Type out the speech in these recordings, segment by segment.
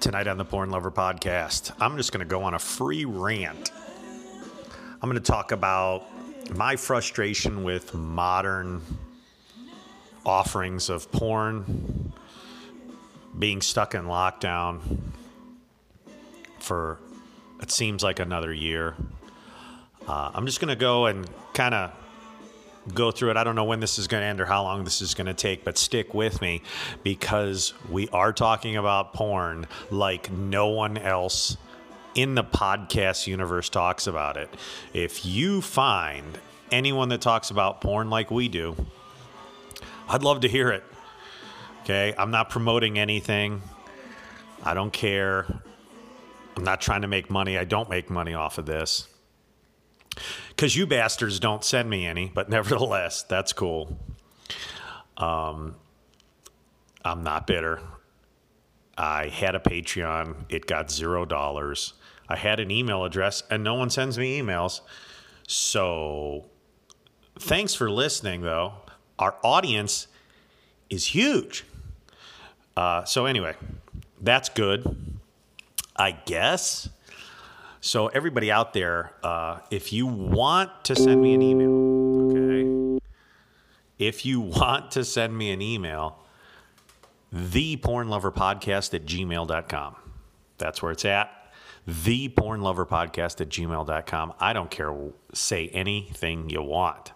tonight on the Porn Lover podcast. I'm just going to go on a free rant. I'm going to talk about my frustration with modern offerings of porn, being stuck in lockdown for it seems like another year. Uh, I'm just going to go and kind of go through it. I don't know when this is going to end or how long this is going to take, but stick with me because we are talking about porn like no one else in the podcast universe talks about it. If you find anyone that talks about porn like we do, I'd love to hear it. Okay, I'm not promoting anything. I don't care. I'm not trying to make money. I don't make money off of this because you bastards don't send me any, but nevertheless, that's cool. Um, I'm not bitter. I had a Patreon, it got zero dollars. I had an email address, and no one sends me emails. So, thanks for listening, though. Our audience is huge. Uh, so, anyway, that's good, I guess. So, everybody out there, uh, if you want to send me an email, okay? If you want to send me an email, thepornloverpodcast at gmail.com. That's where it's at. Thepornloverpodcast at gmail.com. I don't care. Say anything you want.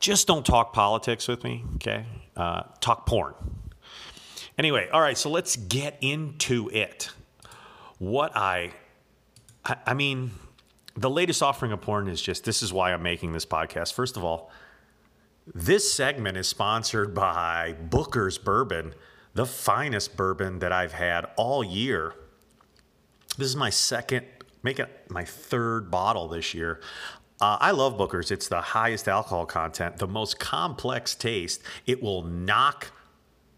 Just don't talk politics with me, okay? Uh, talk porn. Anyway, all right, so let's get into it. What I I, I mean, the latest offering of porn is just this is why I'm making this podcast. First of all, this segment is sponsored by Booker's Bourbon, the finest bourbon that I've had all year. This is my second, make it my third bottle this year. Uh, I love Booker's. It's the highest alcohol content, the most complex taste. It will knock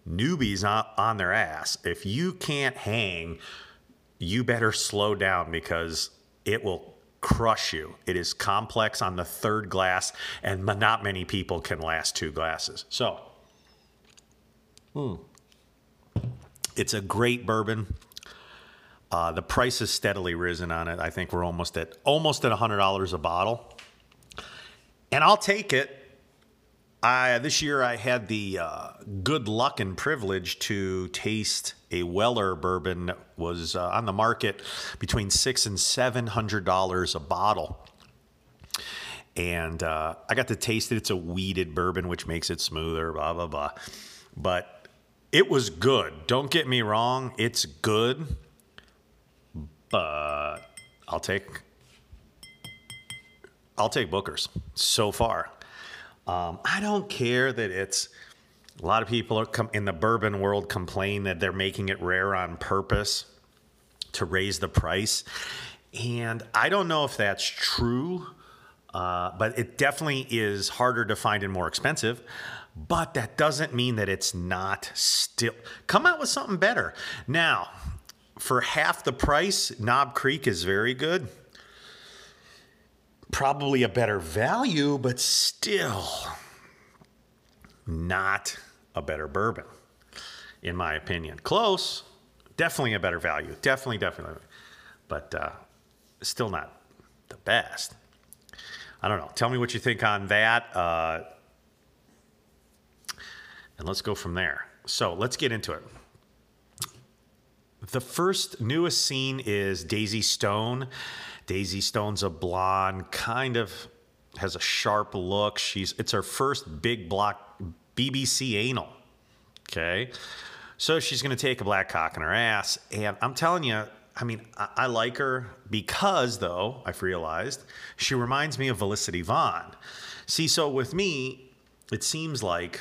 newbies on, on their ass. If you can't hang you better slow down because it will crush you. It is complex on the third glass, and not many people can last two glasses. So, hmm. it's a great bourbon. Uh, the price has steadily risen on it. I think we're almost at almost at hundred dollars a bottle, and I'll take it. I this year I had the uh, good luck and privilege to taste a Weller bourbon that was uh, on the market between six and seven hundred dollars a bottle. And uh, I got to taste it. It's a wheated bourbon, which makes it smoother. Blah blah blah. But it was good. Don't get me wrong. It's good, but I'll take I'll take Booker's so far. Um, I don't care that it's a lot of people com- in the bourbon world complain that they're making it rare on purpose to raise the price. And I don't know if that's true, uh, but it definitely is harder to find and more expensive. But that doesn't mean that it's not still. Come out with something better. Now, for half the price, Knob Creek is very good. Probably a better value, but still not a better bourbon, in my opinion. Close, definitely a better value. Definitely, definitely. But uh, still not the best. I don't know. Tell me what you think on that. Uh, and let's go from there. So let's get into it. The first newest scene is Daisy Stone. Daisy Stone's a blonde, kind of has a sharp look. She's it's her first big block BBC anal. Okay. So she's going to take a black cock in her ass. And I'm telling you, I mean, I, I, like her because, though, I've realized she reminds me of Felicity Vaughn. See, so with me, it seems like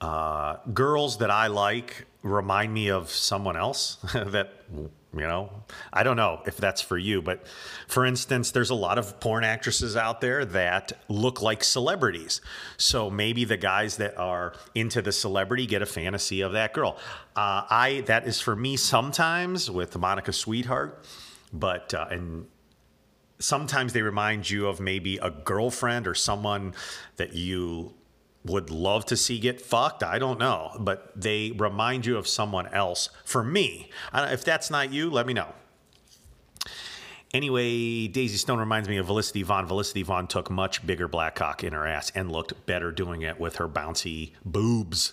uh, girls that I like remind me of someone else that you know? I don't know if that's for you but for instance there's a lot of porn actresses out there that look like celebrities. So maybe the guys that are into the celebrity get a fantasy of that girl. Uh, i that is for me sometimes with monica sweetheart but uh, and sometimes they remind you of maybe a girlfriend or someone that you would love to see get fucked. I don't know, but they remind you of someone else. For me, if that's not you, let me know. Anyway, Daisy Stone reminds me of Felicity Vaughn. Felicity Vaughn took much bigger black cock in her ass and looked better doing it with her bouncy boobs.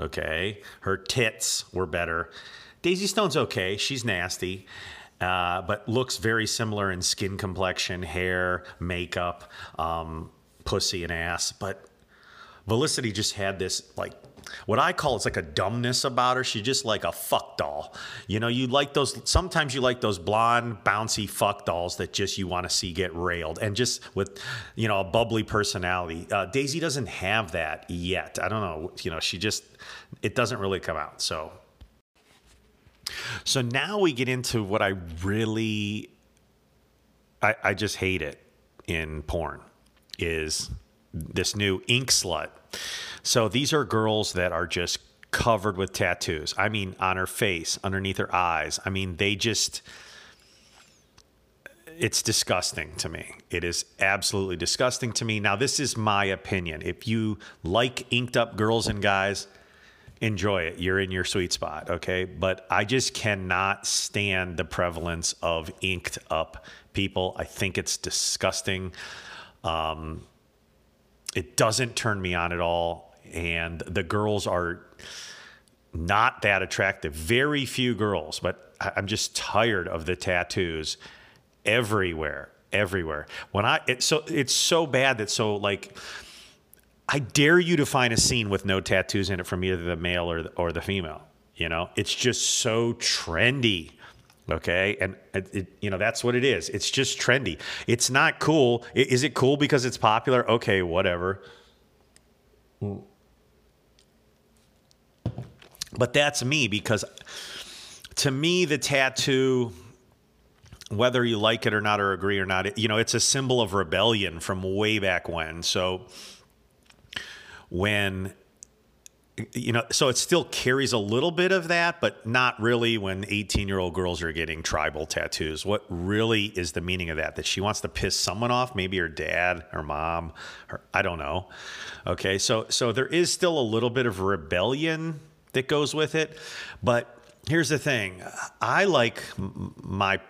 Okay, her tits were better. Daisy Stone's okay. She's nasty. Uh, but looks very similar in skin complexion, hair, makeup, um, pussy, and ass. But Felicity just had this like what I call it's like a dumbness about her. She's just like a fuck doll. You know, you like those sometimes you like those blonde, bouncy fuck dolls that just you want to see get railed and just with, you know, a bubbly personality. Uh, Daisy doesn't have that yet. I don't know. You know, she just it doesn't really come out. So so now we get into what I really I, I just hate it in porn is this new ink slut. So these are girls that are just covered with tattoos. I mean, on her face, underneath her eyes. I mean, they just it's disgusting to me. It is absolutely disgusting to me. Now, this is my opinion. If you like inked up girls and guys, enjoy it. You're in your sweet spot, okay? But I just cannot stand the prevalence of inked up people. I think it's disgusting. Um, it doesn't turn me on at all. And the girls are not that attractive. Very few girls, but I'm just tired of the tattoos everywhere, everywhere. When I so it's so bad that so like I dare you to find a scene with no tattoos in it from either the male or the, or the female. You know, it's just so trendy. Okay. And, it, you know, that's what it is. It's just trendy. It's not cool. Is it cool because it's popular? Okay, whatever. But that's me because to me, the tattoo, whether you like it or not or agree or not, you know, it's a symbol of rebellion from way back when. So when you know, so it still carries a little bit of that, but not really when 18 year old girls are getting tribal tattoos. What really is the meaning of that? That she wants to piss someone off, maybe her dad, her mom, her, I don't know. Okay, so so there is still a little bit of rebellion that goes with it, but here's the thing: I like my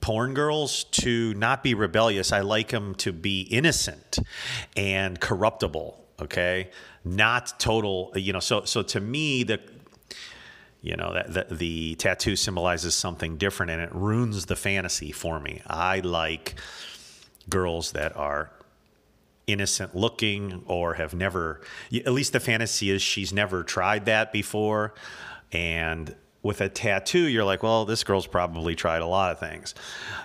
porn girls to not be rebellious. I like them to be innocent and corruptible. Okay not total, you know, so, so to me, the, you know, that the, the tattoo symbolizes something different and it ruins the fantasy for me. I like girls that are innocent looking or have never, at least the fantasy is she's never tried that before. And with a tattoo, you're like, well, this girl's probably tried a lot of things.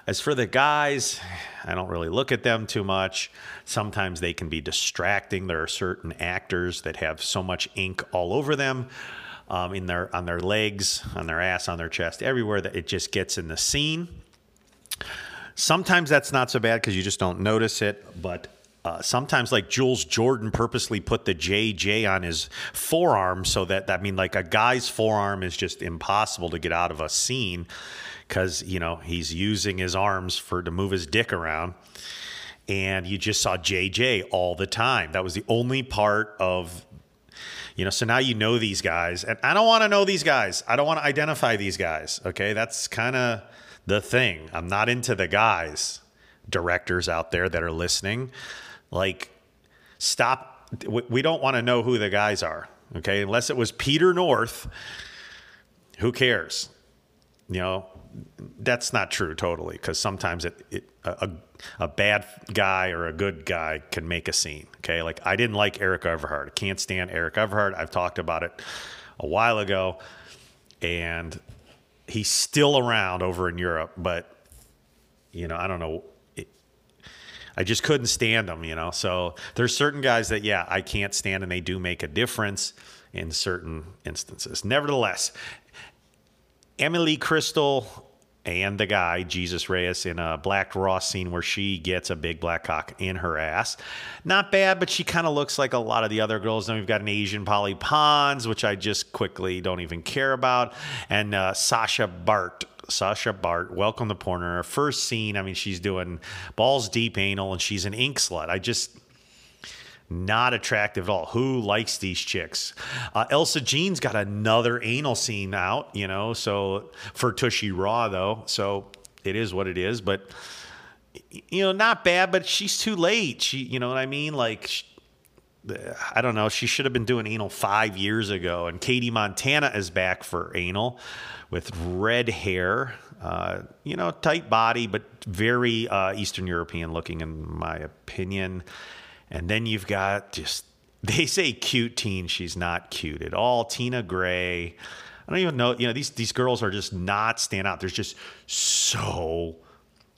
As for the guys, I don't really look at them too much. Sometimes they can be distracting. There are certain actors that have so much ink all over them. Um, in their on their legs, on their ass, on their chest, everywhere that it just gets in the scene. Sometimes that's not so bad because you just don't notice it, but uh, sometimes like Jules Jordan purposely put the JJ on his forearm so that I mean like a guy's forearm is just impossible to get out of a scene because you know he's using his arms for to move his dick around and you just saw JJ all the time. That was the only part of, you know, so now you know these guys. And I don't want to know these guys. I don't want to identify these guys. Okay. That's kind of the thing. I'm not into the guys, directors out there that are listening. Like, stop. We don't want to know who the guys are. Okay. Unless it was Peter North, who cares? You know, that's not true totally because sometimes it, it a, a bad guy or a good guy can make a scene. Okay, like I didn't like Eric Everhart. I can't stand Eric Everhart. I've talked about it a while ago, and he's still around over in Europe. But you know, I don't know. I just couldn't stand them, You know, so there's certain guys that yeah I can't stand, and they do make a difference in certain instances. Nevertheless, Emily Crystal and the guy, Jesus Reyes, in a Blacked Raw scene where she gets a big black cock in her ass. Not bad, but she kind of looks like a lot of the other girls. Then we've got an Asian Polly Pons, which I just quickly don't even care about, and uh, Sasha Bart. Sasha Bart, welcome to porn. Her first scene, I mean, she's doing balls deep anal and she's an ink slut. I just not attractive at all. Who likes these chicks? Uh, Elsa Jean's got another anal scene out, you know, so for Tushy Raw, though. So it is what it is. But, you know, not bad, but she's too late. She, you know what I mean? Like, I don't know. She should have been doing anal five years ago. And Katie Montana is back for anal with red hair. Uh, you know, tight body, but very uh, Eastern European looking, in my opinion. And then you've got just, they say cute teen. She's not cute at all. Tina Gray. I don't even know. You know, these, these girls are just not stand out. There's just so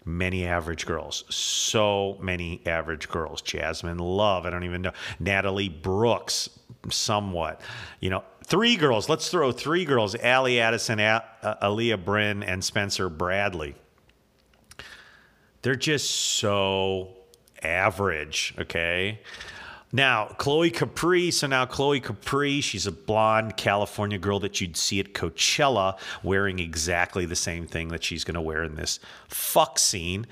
many average girls. So many average girls. Jasmine Love, I don't even know. Natalie Brooks, somewhat. You know, three girls. Let's throw three girls Allie Addison, uh, Aaliyah Bryn, and Spencer Bradley. They're just so average, okay? Now, Chloe Capri. So now Chloe Capri, she's a blonde California girl that you'd see at Coachella wearing exactly the same thing that she's going to wear in this fuck scene.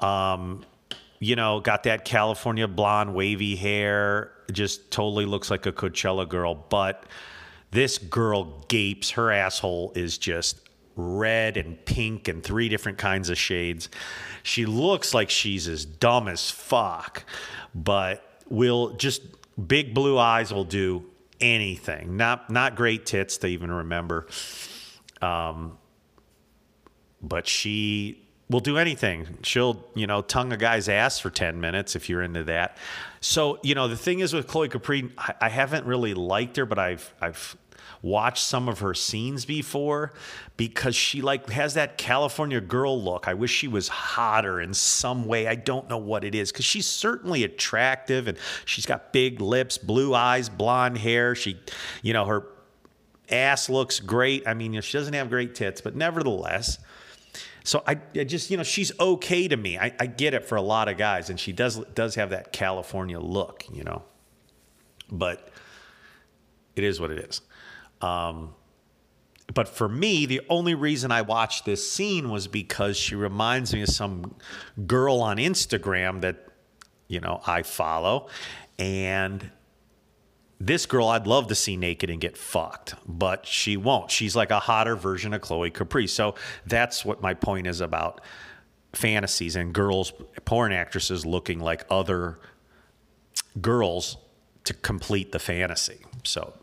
Um, you know, got that California blonde wavy hair, just totally looks like a Coachella girl. But this girl gapes. Her asshole is just red and pink and three different kinds of shades. She looks like she's as dumb as fuck, but will just big blue eyes will do anything. Not not great tits to even remember. Um, but she will do anything. She'll, you know, tongue a guy's ass for 10 minutes if you're into that. So, you know, the thing is with Chloe Capri, I, I haven't really liked her, but I've I've watched some of her scenes before because she like has that California girl look. I wish she was hotter in some way. I don't know what it is because she's certainly attractive and she's got big lips, blue eyes, blonde hair. She, you know, her ass looks great. I mean, she doesn't have great tits, but nevertheless. So I, I, just, you know, she's okay to me. I, I, get it for a lot of guys, and she does does have that California look, you know. But it is what it is. Um, but for me, the only reason I watched this scene was because she reminds me of some girl on Instagram that, you know, I follow. And this girl I'd love to see naked and get fucked, but she won't. She's like a hotter version of Chloe Capri. So that's what my point is about fantasies and girls, porn actresses looking like other girls to complete the fantasy. So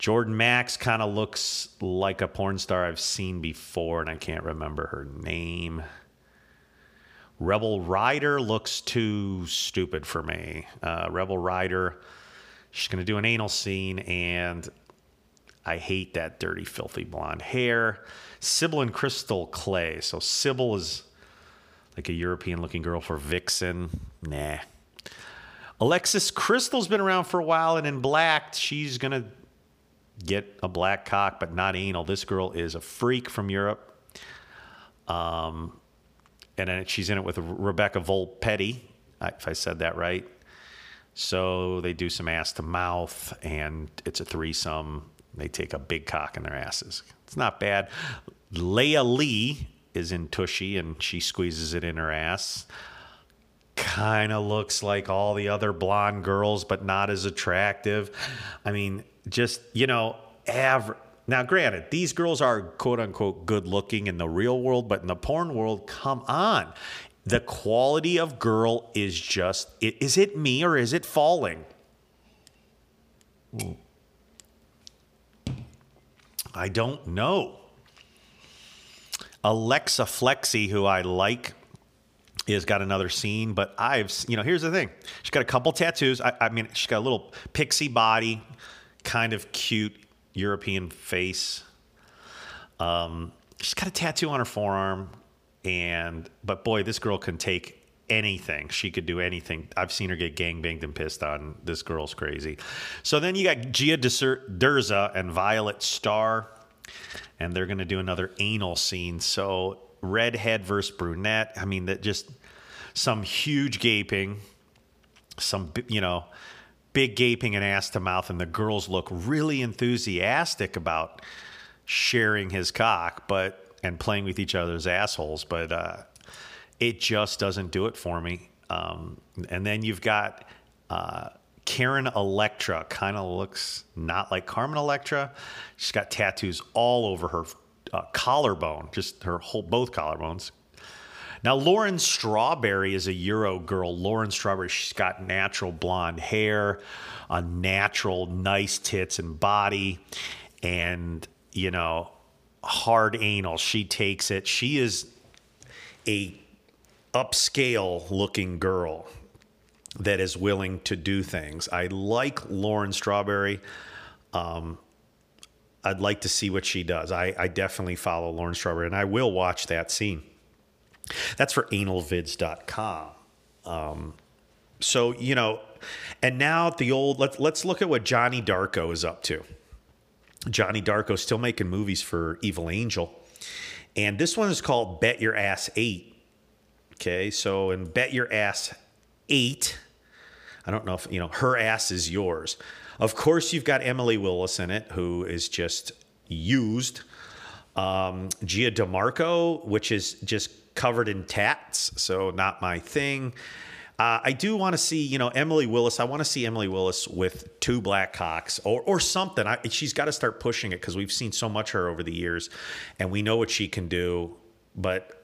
Jordan Max kind of looks like a porn star I've seen before, and I can't remember her name. Rebel Rider looks too stupid for me. Uh, Rebel Rider, she's going to do an anal scene, and I hate that dirty, filthy blonde hair. Sybil and Crystal Clay. So Sybil is like a European looking girl for Vixen. Nah. Alexis Crystal's been around for a while, and in black, she's going to get a black cock, but not anal. This girl is a freak from Europe. Um, and then she's in it with Rebecca Volpetti, if I said that right. So they do some ass to mouth, and it's a threesome. They take a big cock in their asses. It's not bad. Leia Lee is in Tushy, and she squeezes it in her ass. Kind of looks like all the other blonde girls, but not as attractive. I mean, just, you know, average. Now, granted, these girls are quote unquote good looking in the real world, but in the porn world, come on. The quality of girl is just, is it me or is it falling? I don't know. Alexa Flexi, who I like, has got another scene, but I've, you know, here's the thing. She's got a couple tattoos. I, I mean, she's got a little pixie body, kind of cute European face. Um, she's got a tattoo on her forearm, and but boy, this girl can take anything. She could do anything. I've seen her get gangbanged and pissed on. This girl's crazy. So then you got Gia Derza and Violet Star, and they're going to do another anal scene. So redhead versus brunette. I mean, that just some huge gaping, some you know big gaping and ass to mouth, and the girls look really enthusiastic about sharing his cock, but and playing with each other's assholes, but uh, it just doesn't do it for me. Um, and then you've got Uh, Karen Electra kind of looks not like Carmen Electra. She's got tattoos all over her uh, collarbone, just her whole both collarbones. Now Lauren Strawberry is a Euro girl. Lauren Strawberry, she's got natural blonde hair, a natural nice tits and body, and you know, hard anal. She takes it. She is a upscale looking girl that is willing to do things. I like Lauren Strawberry. Um, I'd like to see what she does. I, I definitely follow Lauren Strawberry and I will watch that scene. That's for analvids.com. Um, so, you know, and now the old, let's, let's look at what Johnny Darko is up to. Johnny Darko still making movies for Evil Angel. And this one is called Bet Your Ass 8. Okay, so in Bet Your Ass 8, I don't know if, you know, her ass is yours. Of course, you've got Emily Willis in it, who is just used. Um, Gia DeMarco, which is just covered in tats, so not my thing. Uh, I do want to see, you know, Emily Willis. I want to see Emily Willis with two black cocks or or something. I, she's got to start pushing it because we've seen so much her over the years, and we know what she can do. But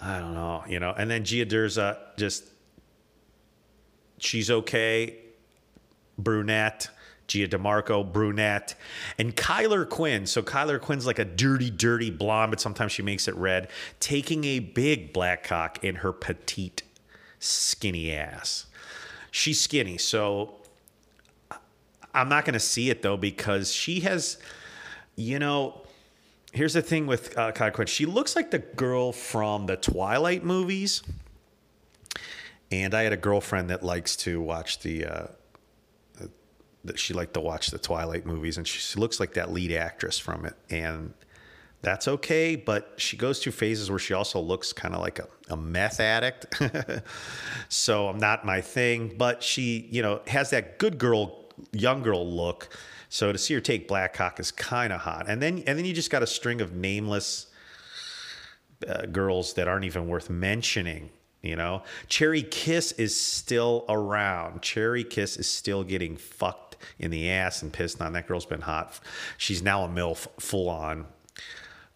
I don't know, you know. And then Gia Derza, just she's okay, brunette. Gia DeMarco, brunette, and Kyler Quinn. So Kyler Quinn's like a dirty, dirty blonde, but sometimes she makes it red, taking a big black cock in her petite, skinny ass. She's skinny, so I'm not going to see it though because she has, you know, here's the thing with uh, Kyler Quinn. She looks like the girl from the Twilight movies. And I had a girlfriend that likes to watch the uh, she liked to watch the Twilight movies, and she looks like that lead actress from it, and that's okay. But she goes through phases where she also looks kind of like a, a meth addict, so I'm not my thing. But she, you know, has that good girl, young girl look. So to see her take Black Cock is kind of hot, and then and then you just got a string of nameless uh, girls that aren't even worth mentioning you know cherry kiss is still around cherry kiss is still getting fucked in the ass and pissed on. That girl's been hot. She's now a MILF full on.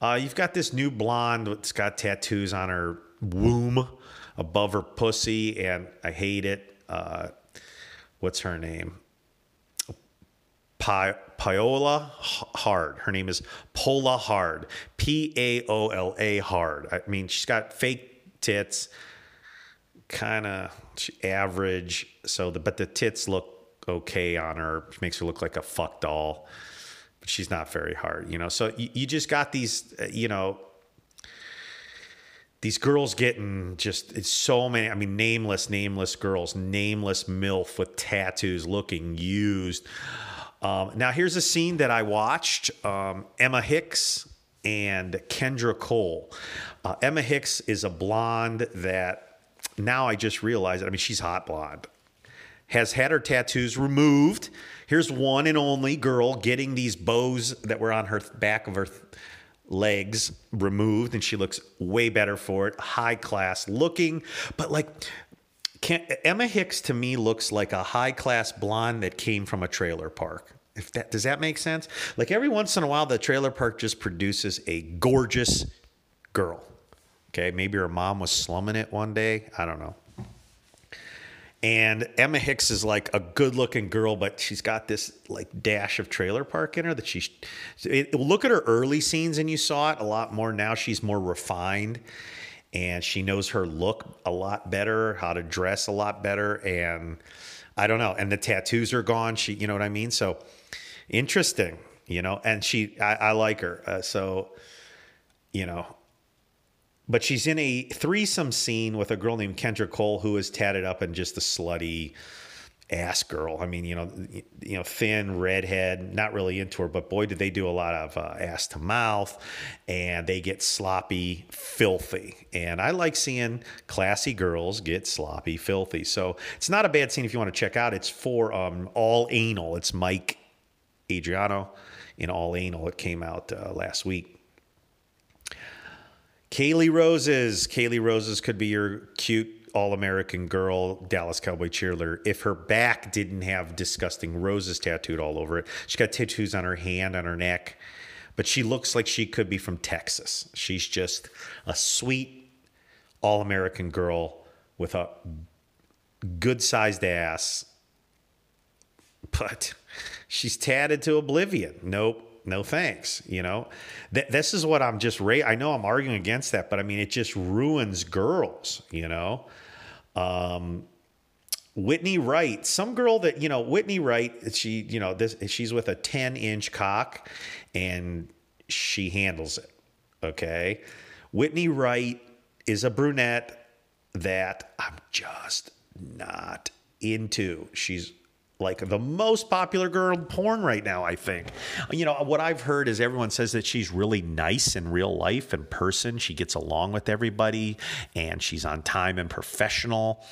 Uh, you've got this new blonde that's got tattoos on her womb above her pussy, and I hate it. Uh, what's her name? Pi- Hard. Her name is Paola Hard. P A O L A Hard. I mean, she's got fake tits, kind of average. So the but the tits look okay on her, makes her look like a fuck doll, but she's not very hard, you know. So you, you just got these, you know, these girls getting just it's so many. I mean, nameless, nameless girls, nameless milf with tattoos, looking used. Um, now here's a scene that I watched: um, Emma Hix and Kendra Cole. Uh, Emma Hix is a blonde that now I just realized. I mean, she's hot blonde has had her tattoos removed. Here's one and only girl getting these bows that were on her back of her legs removed, and she looks way better for it. High class looking, but like Emma Hix to me looks like a high class blonde that came from a trailer park. If that does that make sense? Like every once in a while, the trailer park just produces a gorgeous girl. Okay, maybe her mom was slumming it one day. I don't know. And Emma Hix is like a good looking girl, but she's got this like dash of trailer park in her that she. It, look at her early scenes and you saw it a lot more. Now she's more refined and she knows her look a lot better, how to dress a lot better. And I don't know. And the tattoos are gone. She, you know what I mean? So interesting, you know, and she, I, I like her. Uh, so, you know, but she's in a threesome scene with a girl named Kendra Cole who is tatted up and just a slutty ass girl. I mean, you know, you know, thin redhead, not really into her, but boy, did they do a lot of uh, ass to mouth, and they get sloppy, filthy. And I like seeing classy girls get sloppy, filthy. So it's not a bad scene if you want to check out. It's for um, all anal. It's Mike Adriano in all anal. It came out uh, last week. Kaylee Roses. Kaylee Roses could be your cute All American Girl, Dallas Cowboy cheerleader, if her back didn't have disgusting roses tattooed all over it. She's got tattoos on her hand, on her neck, but she looks like she could be from Texas. She's just a sweet All American girl with a good sized ass, but she's tatted to oblivion. Nope. No thanks. You know, Th- this is what I'm just. Ra- I know I'm arguing against that, but I mean, it just ruins girls. You know, um, Whitney Wright, some girl that you know, Whitney Wright. She, you know, this she's with a 10 inch cock, and she handles it. Okay, Whitney Wright is a brunette that I'm just not into. She's like the most popular girl porn right now, I think. You know, what I've heard is everyone says that she's really nice in real life in person. She gets along with everybody and she's on time and professional.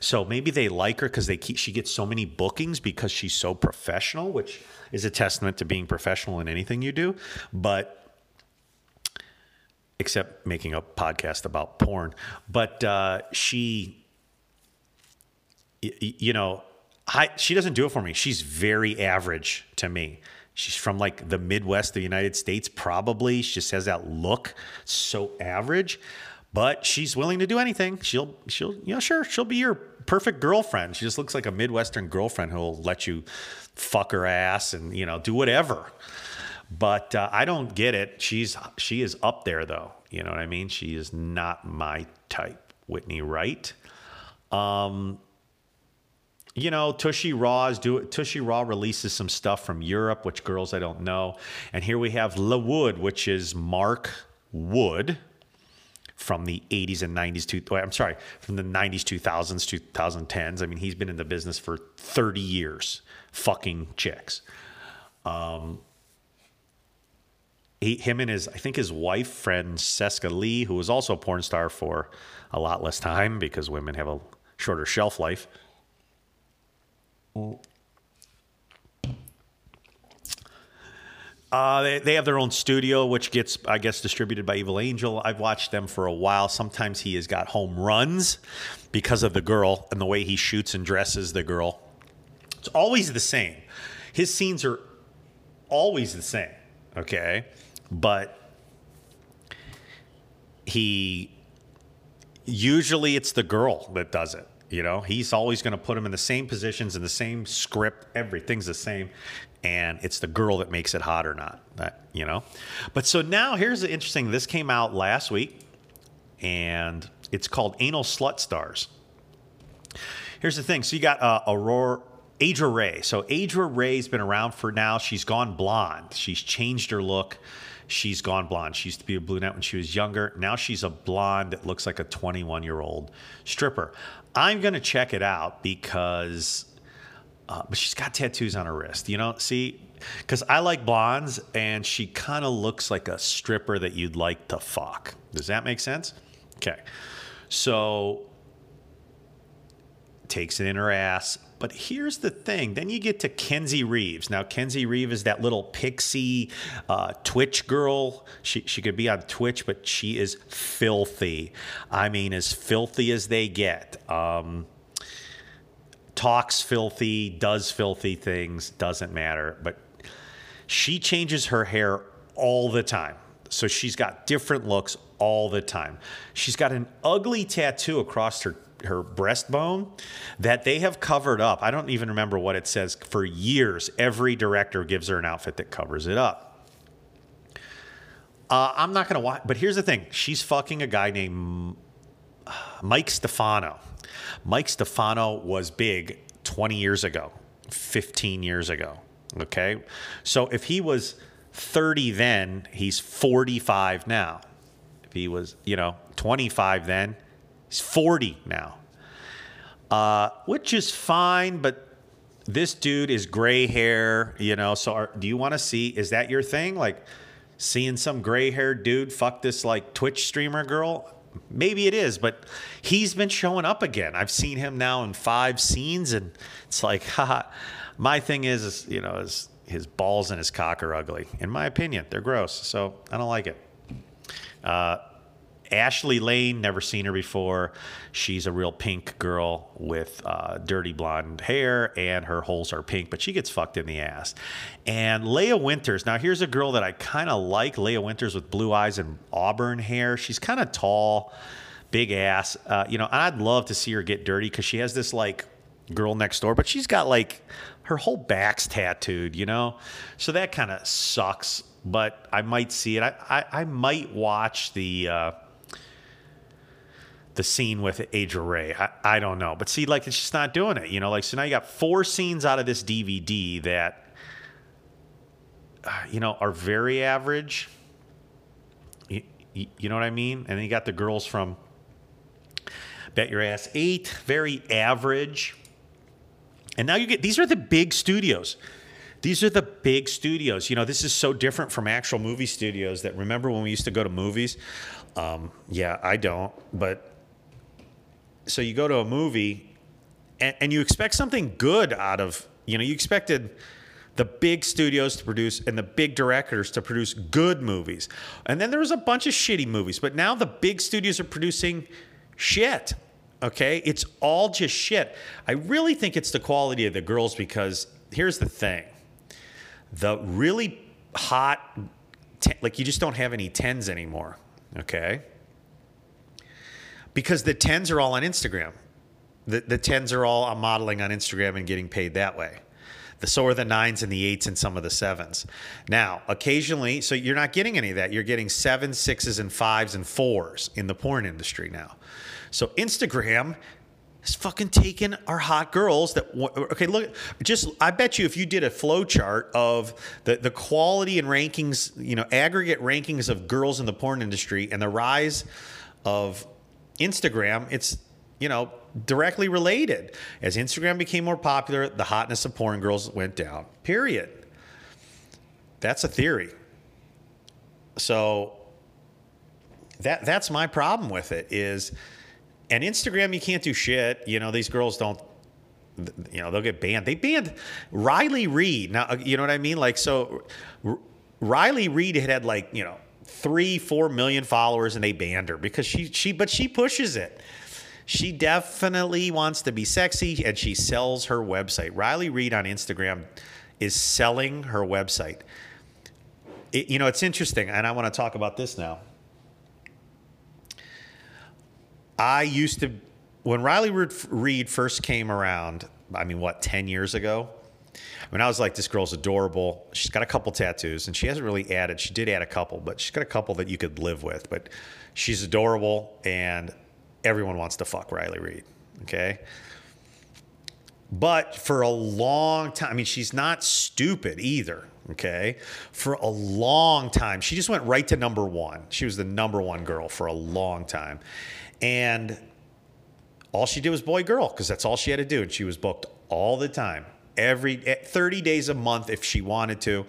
So maybe they like her because they keep she gets so many bookings because she's so professional, which is a testament to being professional in anything you do. But except making a podcast about porn. But uh, she, you know, I, she doesn't do it for me. She's very average to me. She's from like the Midwest of the United States, probably. She just has that look, so average. But she's willing to do anything. She'll, she'll, you know, sure, she'll be your perfect girlfriend. She just looks like a Midwestern girlfriend who'll let you fuck her ass and you know do whatever. But uh, I don't get it. She's she is up there though. You know what I mean? She is not my type. Whitney Wright. Um, you know, Tushy Raw is do Tushy Raw releases some stuff from Europe, which girls I don't know. And here we have La Wood, which is Mark Wood from the 80s and 90s to I'm sorry, from the 90s, 2000s, 2010s. I mean, he's been in the business for 30 years, fucking chicks. Um, he, him and his, I think his wife friend Seska Lee, who was also a porn star for a lot less time because women have a shorter shelf life. Uh, they, they have their own studio, which gets, I guess, distributed by Evil Angel. I've watched them for a while. Sometimes he has got home runs because of the girl and the way he shoots and dresses the girl. It's always the same. His scenes are always the same, okay? But he usually it's the girl that does it. You know, he's always going to put him in the same positions in the same script. Everything's the same, and it's the girl that makes it hot or not. That you know. But so now here's the interesting. This came out last week, and it's called Anal Slut Stars. Here's the thing. So you got uh, Aurora. Adra Ray. So Adra Ray's been around for now. She's gone blonde. She's changed her look. She's gone blonde. She used to be a brunette when she was younger. Now she's a blonde that looks like a 21 year old stripper. I'm going to check it out because, uh, but she's got tattoos on her wrist. You know, see, because I like blondes and she kind of looks like a stripper that you'd like to fuck. Does that make sense? Okay. So takes it in her ass. But here's the thing. Then you get to Kenzie Reeves. Now, Kenzie Reeves is that little pixie uh, Twitch girl. She, she could be on Twitch, but she is filthy. I mean, as filthy as they get. Um, talks filthy, does filthy things, doesn't matter. But she changes her hair all the time. So she's got different looks all the time. She's got an ugly tattoo across her her breastbone that they have covered up. I don't even remember what it says. For years, every director gives her an outfit that covers it up. Uh, I'm not going to watch, but here's the thing she's fucking a guy named Mike Stefano. Mike Stefano was big 20 years ago, 15 years ago. Okay. So if he was 30 then, he's 45 now. If he was, you know, 25 then, He's 40 now, uh, which is fine, but this dude is gray hair, you know. So, are, do you want to see? Is that your thing? Like seeing some gray haired dude fuck this like Twitch streamer girl? Maybe it is, but he's been showing up again. I've seen him now in five scenes, and it's like, haha. My thing is, is you know, is his balls and his cock are ugly. In my opinion, they're gross. So I don't like it. Uh, Ashley Lane, never seen her before. She's a real pink girl with uh, dirty blonde hair, and her holes are pink, but she gets fucked in the ass. And Leah Winters, now here's a girl that I kind of like Leah Winters with blue eyes and auburn hair. She's kind of tall, big ass. Uh, you know, I'd love to see her get dirty because she has this like girl next door, but she's got like her whole back's tattooed, you know? So that kind of sucks, but I might see it. I, I, I might watch the. Uh, the scene with Adria Ray. I, I don't know. But see, like, it's just not doing it. You know, like, so now you got four scenes out of this DVD that, uh, you know, are very average. You, you, you know what I mean? And then you got the girls from Bet Your Ass 8, very average. And now you get, these are the big studios. These are the big studios. You know, this is so different from actual movie studios that remember when we used to go to movies? Um, yeah, I don't, but so you go to a movie and, and you expect something good out of you know you expected the big studios to produce and the big directors to produce good movies. And then there was a bunch of shitty movies, but now the big studios are producing shit. Okay? It's all just shit. I really think it's the quality of the girls because here's the thing. The really hot like you just don't have any 10s anymore, okay? Because the tens are all on Instagram. The, the tens are all on modeling on Instagram and getting paid that way. The, so are the nines and the eights and some of the sevens. Now, occasionally, so you're not getting any of that. You're getting sevens, sixes, and fives and fours in the porn industry now. So Instagram has fucking taken our hot girls that okay look just i bet you if you did a flow chart of the, the quality and rankings you know aggregate rankings of girls in the porn industry and the rise of Instagram, it's you know directly related. As Instagram became more popular, the hotness of porn girls went down. Period. That's a theory. So that that's my problem with it is and Instagram you can't do shit. You know, these girls don't you know, they'll get banned. They banned Riley Reid. Now, uh, you know what I mean? Like so Riley Reid had had like, you know, three, four million followers, and they banned her because she she but she pushes it. She definitely wants to be sexy, and she sells her website. Riley Reid on Instagram is selling her website. It, you know, it's interesting, and I want to talk about this now. I used to, when Riley Reid first came around, I mean, what, 10 years ago? I mean, I was like, this girl's adorable. She's got a couple tattoos, and she hasn't really added. She did add a couple, but she's got a couple that you could live with. But she's adorable, and everyone wants to fuck Riley Reid. Okay. But for a long time, I mean, she's not stupid either. Okay. For a long time, she just went right to number one. She was the number one girl for a long time. And all she did was boy girl because that's all she had to do. And she was booked all the time every eh, 30 days a month if she wanted to.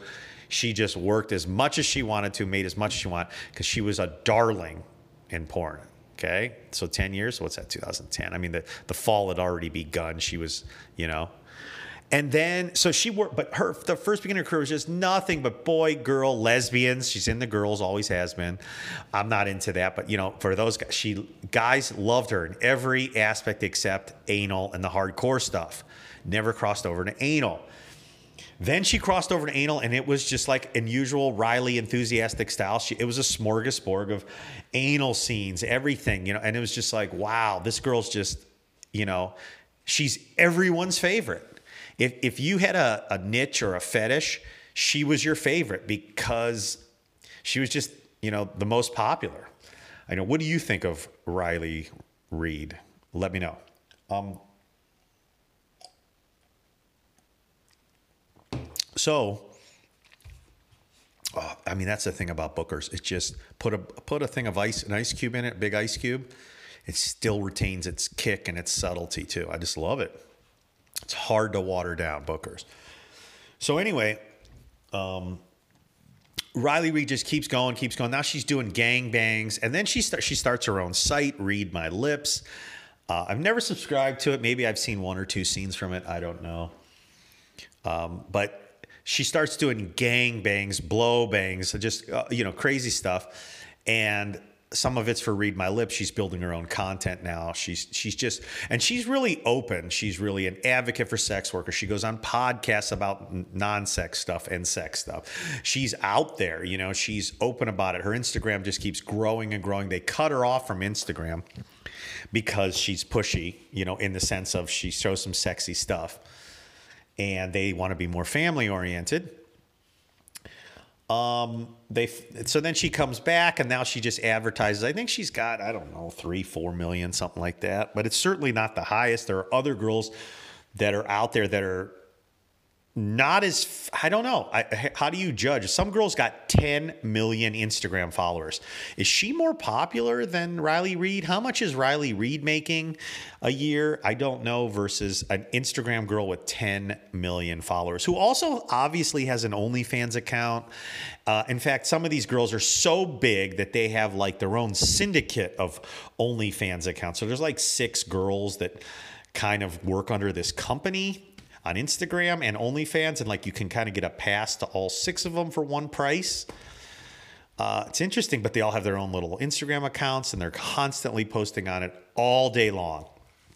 She just worked as much as she wanted to, made as much as she wanted because she was a darling in porn. Okay. So 10 years, what's that, 2010? I mean, the, the fall had already begun. She was, you know, and then, so she worked, but her, the first beginning of her career was just nothing but boy, girl, lesbians. She's in the girls, always has been. I'm not into that, but you know, for those guys, she, guys loved her in every aspect except anal and the hardcore stuff never crossed over to anal. Then she crossed over to anal, and it was just like unusual Riley enthusiastic style. She, it was a smorgasbord of anal scenes, everything, you know. And it was just like, wow, this girl's just, you know, she's everyone's favorite. If if you had a, a niche or a fetish, she was your favorite because she was just, you know, the most popular. I know. What do you think of Riley Reid? Let me know. Um, So, oh, I mean, that's the thing about Booker's. It's just put a put a thing of ice, an ice cube in it, big ice cube. It still retains its kick and its subtlety too. I just love it. It's hard to water down Booker's. So anyway, um, Riley Reid just keeps going, keeps going. Now she's doing gang bangs, and then she starts she starts her own site, Reid My Lips. Uh, I've never subscribed to it. Maybe I've seen one or two scenes from it. I don't know. Um, but she starts doing gang bangs, blow bangs, just uh, you know crazy stuff, and some of it's for Reid My Lips. She's building her own content now. She's she's just and she's really open. She's really an advocate for sex workers. She goes on podcasts about non-sex stuff and sex stuff. She's out there you know she's open about it. Her instagram just keeps growing and growing. They cut her off from instagram because she's pushy you know in the sense of she shows some sexy stuff and they want to be more family oriented um, they so then she comes back and now she just advertises. I think she's got I don't know three, four million, something like that. But it's certainly not the highest. There are other girls that are out there that are not as I don't know. I, how do you judge? Some girls got 10 million Instagram followers. Is she more popular than Riley Reid? How much is Riley Reid making a year? I don't know. Versus an Instagram girl with 10 million followers, who also obviously has an OnlyFans account. Uh, in fact, some of these girls are so big that they have like their own syndicate of OnlyFans accounts. So there's like six girls that kind of work under this company on Instagram and OnlyFans, and like you can kind of get a pass to all six of them for one price. Uh, it's interesting, but they all have their own little Instagram accounts and they're constantly posting on it all day long.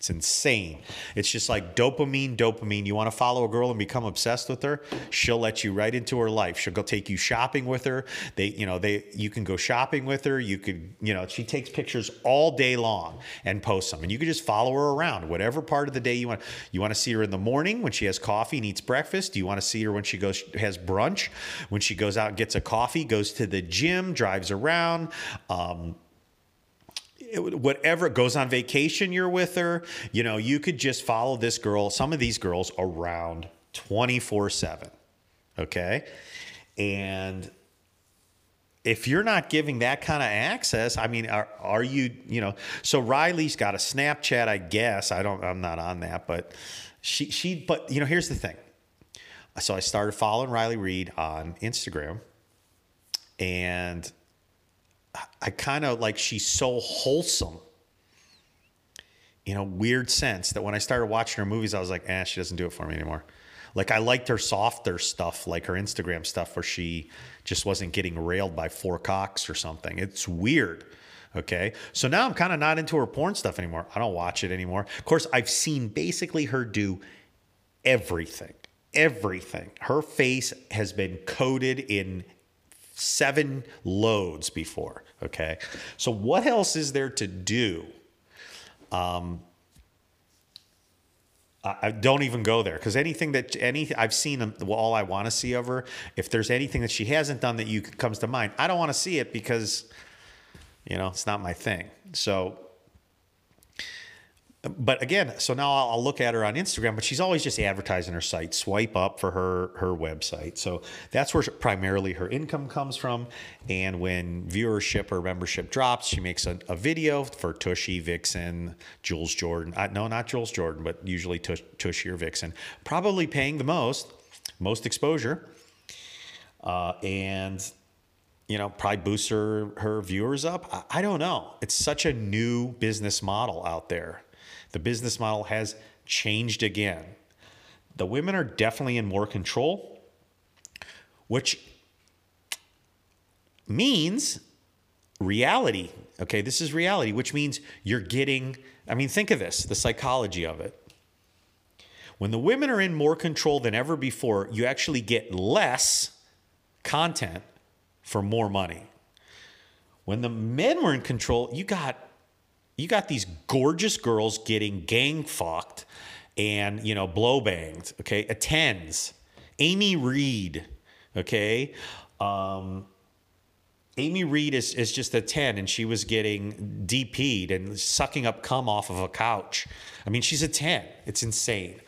It's insane. It's just like dopamine, dopamine. You want to follow a girl and become obsessed with her, she'll let you right into her life. She'll go take you shopping with her. They, you know, they you can go shopping with her. You could, you know, she takes pictures all day long and posts them. And you could just follow her around, whatever part of the day you want. You want to see her in the morning when she has coffee and eats breakfast. Do you want to see her when she goes has brunch? When she goes out and gets a coffee, goes to the gym, drives around. Um, whatever goes on vacation you're with her you know you could just follow this girl some of these girls around 24 7 okay? And if you're not giving that kind of access i mean are, are you you know so riley's got a snapchat i guess. I don't i'm not on that but she she but you know here's the thing. So i started following riley reid on instagram and I kind of like she's so wholesome in a weird sense that when I started watching her movies, I was like, eh, she doesn't do it for me anymore. Like I liked her softer stuff, like her Instagram stuff, where she just wasn't getting railed by four cocks or something. It's weird. Okay. So now I'm kind of not into her porn stuff anymore. I don't watch it anymore. Of course, I've seen basically her do everything. Everything. Her face has been coated in seven loads before. Okay. So, what else is there to do? Um, I don't even go there because anything that any I've seen all I want to see of her. If there's anything that she hasn't done that you comes to mind, I don't want to see it because you know it's not my thing. So but again, so now I'll look at her on Instagram, but she's always just advertising her site. Swipe up for her her website. So that's where primarily her income comes from. And when viewership or membership drops, she makes a, a video for Tushy, Vixen, Jules Jordan. Uh, no, not Jules Jordan, but usually Tush, Tushy or Vixen. Probably paying the most, most exposure, uh, and you know probably boosts her her viewers up. I, I don't know. It's such a new business model out there the business model has changed again. The women are definitely in more control, which means reality. Okay, this is reality, which means you're getting, I mean, think of this the psychology of it. When the women are in more control than ever before, you actually get less content for more money. When the men were in control, you got you got these gorgeous girls getting gang fucked and you know blow banged okay? A tens amy reid okay? Um, amy reid is, is just a 10 and she was getting dp'd and sucking up cum off of a couch. I mean she's a 10 it's insane.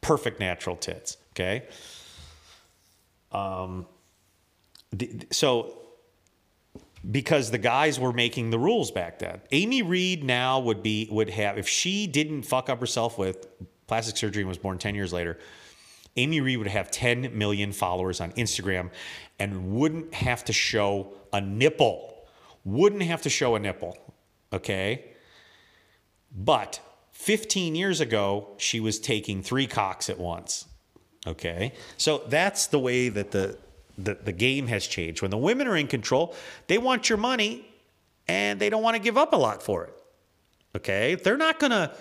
Perfect natural tits okay? Um, the, so because the guys were making the rules back then. Amy Reid now would be would have if she didn't fuck up herself with plastic surgery and was born 10 years later, Amy Reid would have 10 million followers on Instagram and wouldn't have to show a nipple. Wouldn't have to show a nipple. Okay? But 15 years ago, she was taking three cocks at once. Okay? So that's the way that the the, the game has changed. When the women are in control, they want your money and they don't want to give up a lot for it. Okay. They're not going to.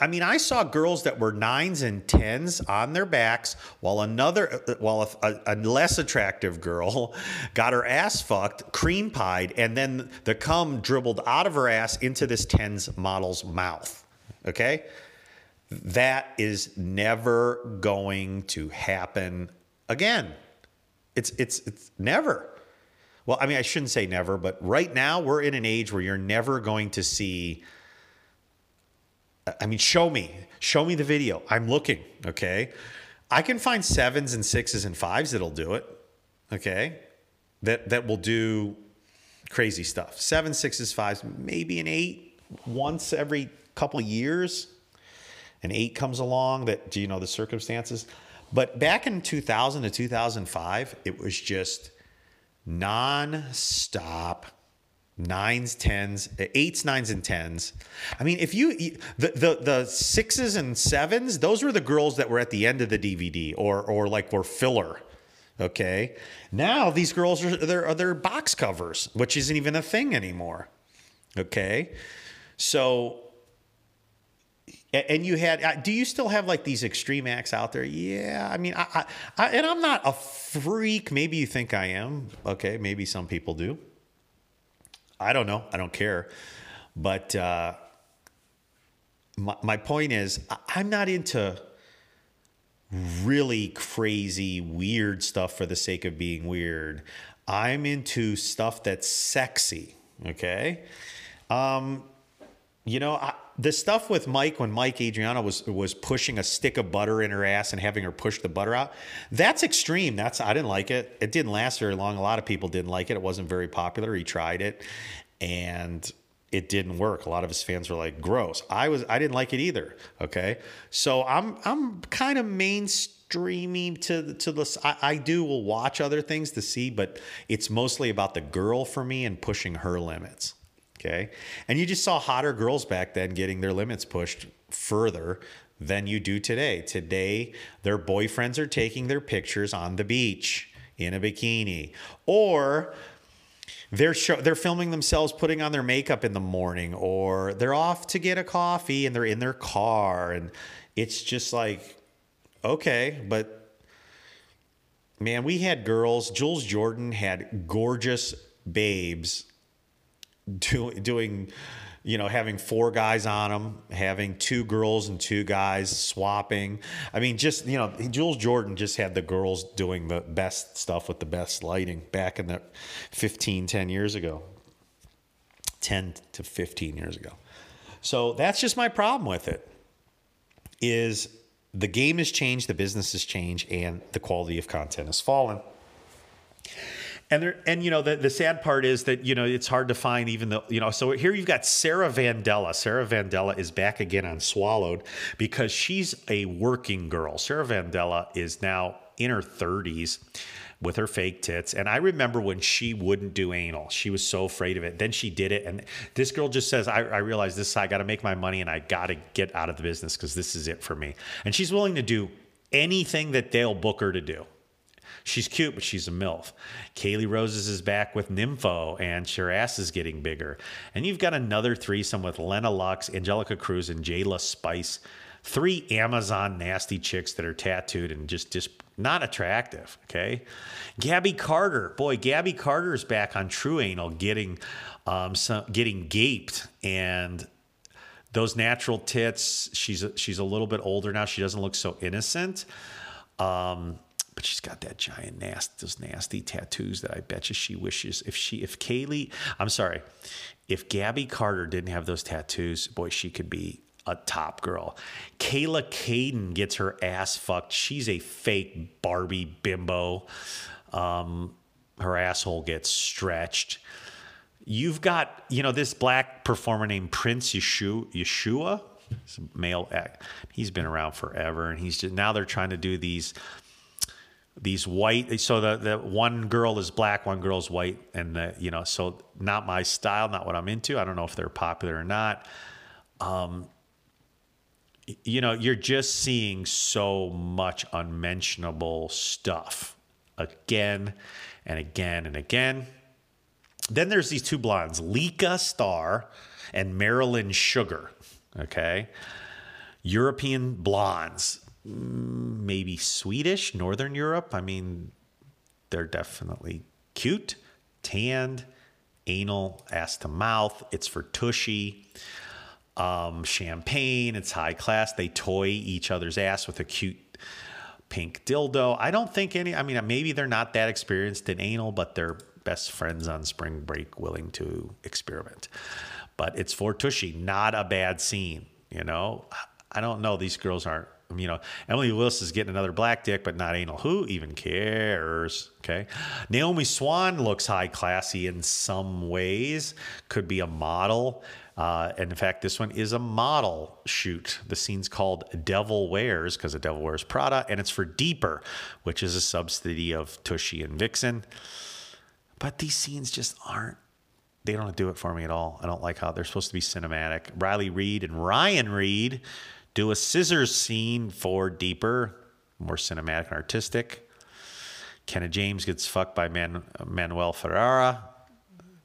I mean, I saw girls that were nines and tens on their backs, while another, while a, a, less attractive girl got her ass fucked, cream pied, and then the cum dribbled out of her ass into this tens model's mouth. Okay, that is never going to happen again. It's it's it's never. Well, I mean, I shouldn't say never, but right now we're in an age where you're never going to see. Uh, I mean, show me, show me the video. I'm looking. Okay, I can find sevens and sixes and fives that'll do it. Okay, that that will do crazy stuff. Seven, sixes, fives, maybe an eight once every couple years. An eight comes along that do you know the circumstances? But back in 2000 to 2005, it was just non-stop nines, tens, eights, nines, and tens. I mean, if you the the the sixes and sevens, those were the girls that were at the end of the DVD or or like were filler. Okay, now these girls are they're they're box covers, which isn't even a thing anymore. Okay, so and you had, uh, do you still have like these extreme acts out there? Yeah, I mean, I, I, I, and I'm not a freak. Maybe you think I am. Okay, maybe some people do. I don't know. I don't care. But uh, my, my point is, I'm not into really crazy, weird stuff for the sake of being weird. I'm into stuff that's sexy. Okay. Um, you know, I, the stuff with Mike when Mike Adriano was was pushing a stick of butter in her ass and having her push the butter out, that's extreme. That's I didn't like it. It didn't last very long. A lot of people didn't like it. It wasn't very popular. He tried it, and it didn't work. A lot of his fans were like, "Gross." I was I didn't like it either. Okay, so I'm I'm kind of mainstreaming to to the. I, I do will watch other things to see, but it's mostly about the girl for me and pushing her limits. Okay. And you just saw hotter girls back then getting their limits pushed further than you do today. Today, their boyfriends are taking their pictures on the beach in a bikini or they're show, they're filming themselves putting on their makeup in the morning or they're off to get a coffee and they're in their car and it's just like okay but man we had girls jules jordan had gorgeous babes do, doing, you know, having four guys on them, having two girls and two guys swapping. I mean, just, you know, Jules Jordan just had the girls doing the best stuff with the best lighting back in the 15, 10 years ago. 10 to 15 years ago. So that's just my problem with it is the game has changed, the business has changed, and the quality of content has fallen. And there, and you know the, the sad part is that you know it's hard to find even though you know so here you've got Sarah Vandella. Sarah Vandella is back again on Swallowed because she's a working girl. Sarah Vandella is now in her 30s with her fake tits. And I remember when she wouldn't do anal, she was so afraid of it. Then she did it. And this girl just says, I, I realize this, I got to make my money and I got to get out of the business because this is it for me. And she's willing to do anything that they'll book her to do. She's cute, but she's a MILF. Kaylee Roses is back with Nympho, and ass is getting bigger. And you've got another threesome with Lena Lux, Angelica Cruz, and Jayla Spice. Three Amazon nasty chicks that are tattooed and just, just not attractive. Okay. Gabby Carter. Boy, Gabby Carter is back on True Anal getting um, some, getting gaped and those natural tits. She's a, she's a little bit older now. She doesn't look so innocent. Um, but she's got that giant nasty those nasty tattoos that I bet you she wishes if she if Kaylee I'm sorry if Gabby Carter didn't have those tattoos boy she could be a top girl. Kayla Kayden gets her ass fucked. She's a fake Barbie bimbo. Um, her asshole gets stretched. You've got you know this black performer named Prince Yahshua? Yeshua male he's been around forever and he's just now they're trying to do these these white so the, the one girl is black one girl is white and the, you know so not my style not what i'm into i don't know if they're popular or not um, you know you're just seeing so much unmentionable stuff again and again and again then there's these two blondes, Lika Star and Marilyn Sugar. Okay. European blondes, maybe Swedish, Northern Europe. I mean, they're definitely cute, tanned, anal, ass to mouth. It's for tushy. Um, champagne, it's high class. They toy each other's ass with a cute pink dildo. I don't think any, I mean, maybe they're not that experienced in anal, but they're best friends on spring break willing to experiment. But it's for Tushy, not a bad scene, you know? I don't know. These girls aren't, you know, Emily Willis is getting another black dick, but not anal. Who even cares? Okay. Naomi Swann looks high classy in some ways, could be a model. Uh, and in fact, this one is a model shoot. The scene's called Devil Wears because the Devil Wears Prada, and it's for Deeper, which is a subsidy of Tushy and Vixen. But these scenes just aren't they don't do it for me at all. I don't like how they're supposed to be cinematic. Riley Reid and Ryan Reid do a scissors scene for deeper, more cinematic and artistic. Kenna James gets fucked by Man- Manuel Ferrara.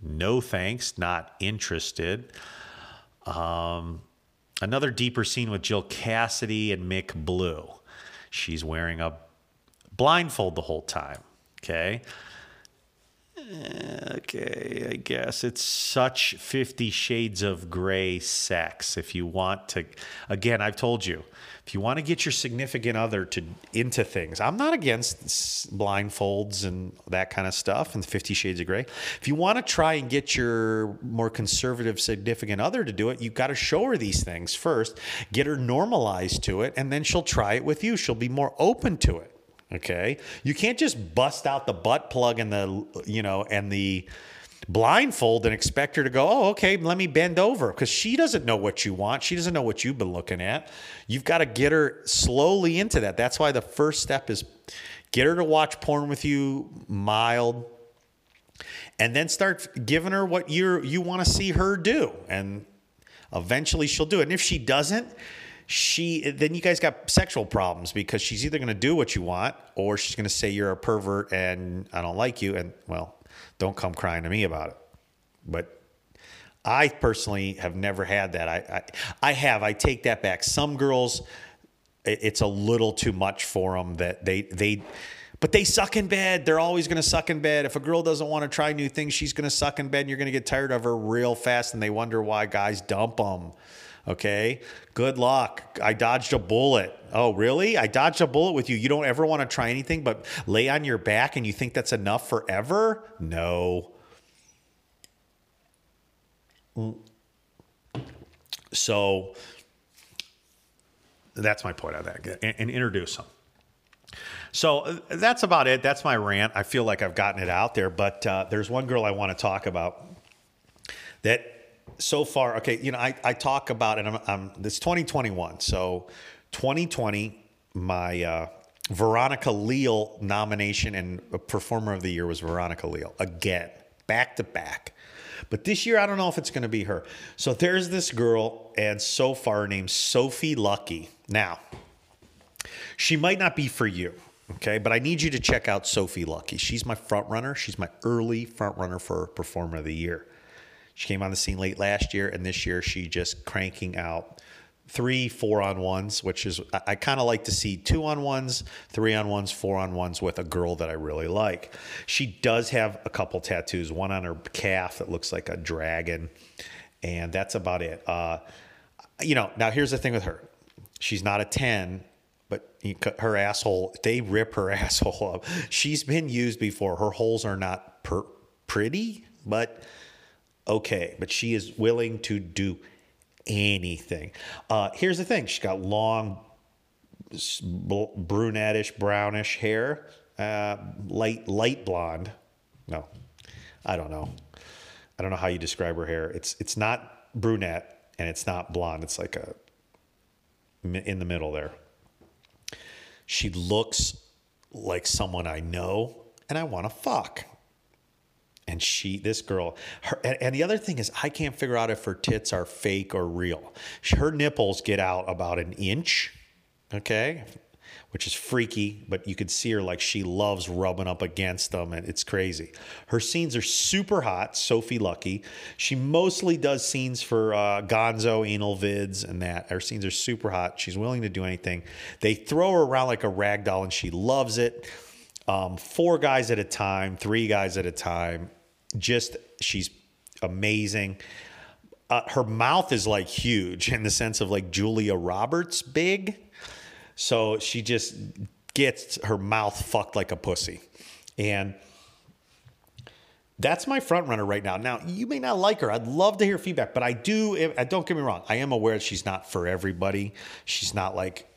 No thanks, not interested. Um, another deeper scene with Jill Kassidy and Mick Blue. She's wearing a blindfold the whole time. Okay Eh, okay, I guess it's such 50 shades of gray sex. If you want to, again, I've told you, if you want to get your significant other to into things, I'm not against blindfolds and that kind of stuff and 50 shades of gray. If you want to try and get your more conservative significant other to do it, you've got to show her these things first, get her normalized to it, and then she'll try it with you. She'll be more open to it. Okay. You can't just bust out the butt plug and the, you know, and the blindfold and expect her to go, oh, okay, let me bend over because she doesn't know what you want. She doesn't know what you've been looking at. You've got to get her slowly into that. That's why the first step is get her to watch porn with you mild and then start giving her what you you want to see her do and eventually she'll do it. And if she doesn't, she then you guys got sexual problems because she's either going to do what you want or she's going to say you're a pervert and I don't like you and well, don't come crying to me about it. But I personally have never had that. I I, I have. I take that back. Some girls it's a little too much for them that they they but they suck in bed. They're always going to suck in bed. If a girl doesn't want to try new things, she's going to suck in bed and you're going to get tired of her real fast and they wonder why guys dump them. Okay. Good luck. I dodged a bullet. Oh, really? I dodged a bullet with you. You don't ever want to try anything but lay on your back and you think that's enough forever? No. So that's my point on that. And, and introduce them. So that's about it. That's my rant. I feel like I've gotten it out there, but uh, there's one girl I want to talk about that so far, okay, you know, I, I talk about it. I'm, I'm this 2021. So 2020, my uh, Veronica Leal nomination and performer of the year was Veronica Leal again, back to back. But this year, I don't know if it's going to be her. So there's this girl, and so far named Sophie Lucky. Now, she might not be for you, okay? But I need you to check out Sophie Lucky. She's my front runner. She's my early front runner for performer of the year. She came on the scene late last year, and this year she just cranking out three four on ones, which is I, I kind of like to see two on ones, three on ones, four on ones with a girl that I really like. She does have a couple tattoos, one on her calf that looks like a dragon, and that's about it. Uh, you know, now here's the thing with her: she's not a ten. But her asshole, they rip her asshole up. She's been used before. Her holes are not per- pretty, but okay, but she is willing to do anything. Uh, here's the thing she's got long, brunettish, brownish hair, uh, light, light blonde. No, I don't know. I don't know how you describe her hair. It's it's not brunette and it's not blonde. It's like a in the middle there. She looks like someone I know and I want to fuck and she this girl her, and, and, the other thing is i can't figure out if her tits are fake or real her nipples get out about an inch okay which is freaky, but you could see her like she loves rubbing up against them, and it's crazy. Her scenes are super hot. Sophie Lucky. She mostly does scenes for uh, Gonzo, anal vids, and that. Her scenes are super hot. She's willing to do anything. They throw her around like a rag doll, and she loves it. Um, four guys at a time, three guys at a time. Just she's amazing. Uh, her mouth is like huge in the sense of like Julia Roberts big so she just gets her mouth fucked like a pussy. And that's my front runner right now. Now, you may not like her. I'd love to hear feedback, but I do. Don't get me wrong. I am aware she's not for everybody. She's not like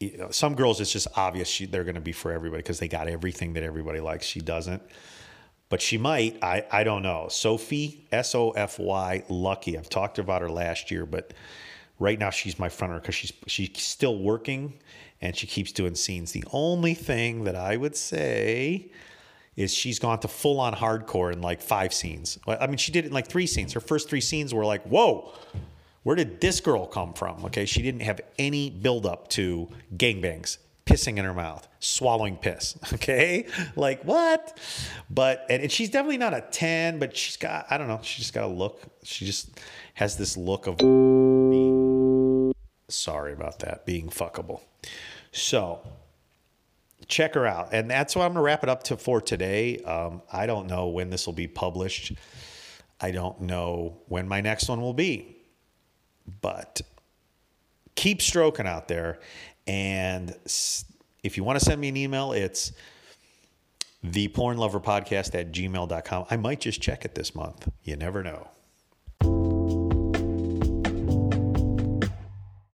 you know, some girls. It's just obvious she, they're going to be for everybody because they got everything that everybody likes. She doesn't, but she might. I I don't know. Sophie S O F Y Lucky. I've talked about her last year, but right now she's my fronter because she's she's still working and she keeps doing scenes. The only thing that I would say is she's gone to full on hardcore in like five scenes. I mean, she did it in like three scenes. Her first three scenes were like, whoa, where did this girl come from? Okay, she didn't have any build up to gangbangs, pissing in her mouth, swallowing piss. Okay, like what? But and, and she's definitely not a ten, but she's got I don't know. She just got a look. She just has this look of being, sorry about that, being fuckable. So check her out. And that's what I'm going to wrap it up to for today. Um, I don't know when this will be published. I don't know when my next one will be. But keep stroking out there. And if you want to send me an email, it's the porn lover podcast at gmail.com. I might just check it this month. You never know.